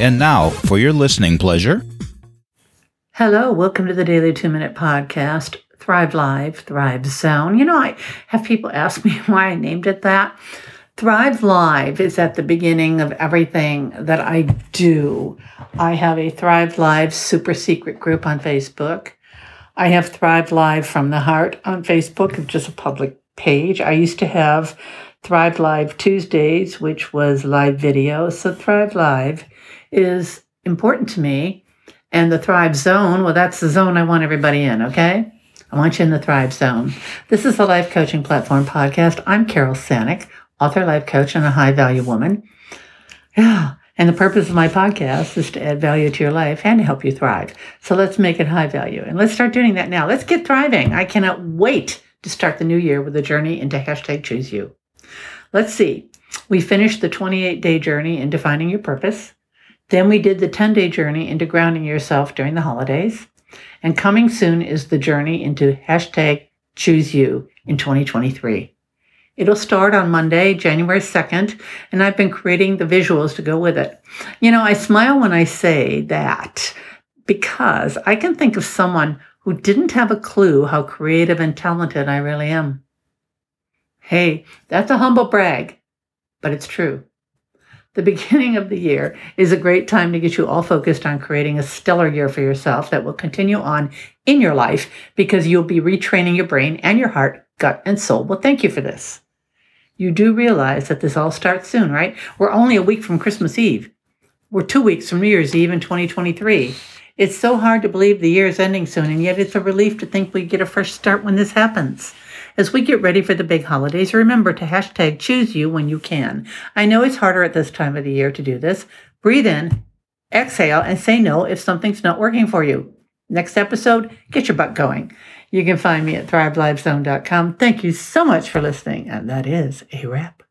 And now, for your listening pleasure. Hello, welcome to the Daily Two Minute Podcast, Thrive Live, Thrive Zone. You know, I have people ask me why I named it that. Thrive Live is at the beginning of everything that I do. I have a Thrive Live super secret group on Facebook. I have Thrive Live from the Heart on Facebook, which is a public page. I used to have Thrive Live Tuesdays, which was live video. So Thrive Live is important to me. And the Thrive Zone, well, that's the zone I want everybody in, okay? I want you in the Thrive Zone. This is the life coaching platform podcast. I'm Carol Sanick, author, life coach, and a high value woman. Yeah. And the purpose of my podcast is to add value to your life and to help you thrive. So let's make it high value. And let's start doing that now. Let's get thriving. I cannot wait to start the new year with a journey into hashtag choose you. Let's see. We finished the 28 day journey in defining your purpose. Then we did the 10 day journey into grounding yourself during the holidays. And coming soon is the journey into hashtag choose you in 2023. It'll start on Monday, January 2nd, and I've been creating the visuals to go with it. You know, I smile when I say that because I can think of someone who didn't have a clue how creative and talented I really am. Hey, that's a humble brag, but it's true. The beginning of the year is a great time to get you all focused on creating a stellar year for yourself that will continue on in your life because you'll be retraining your brain and your heart, gut, and soul. Well, thank you for this. You do realize that this all starts soon, right? We're only a week from Christmas Eve. We're two weeks from New Year's Eve in 2023. It's so hard to believe the year is ending soon, and yet it's a relief to think we get a fresh start when this happens. As we get ready for the big holidays, remember to hashtag choose you when you can. I know it's harder at this time of the year to do this. Breathe in, exhale, and say no if something's not working for you. Next episode, get your butt going. You can find me at thrivelivezone.com. Thank you so much for listening, and that is a wrap.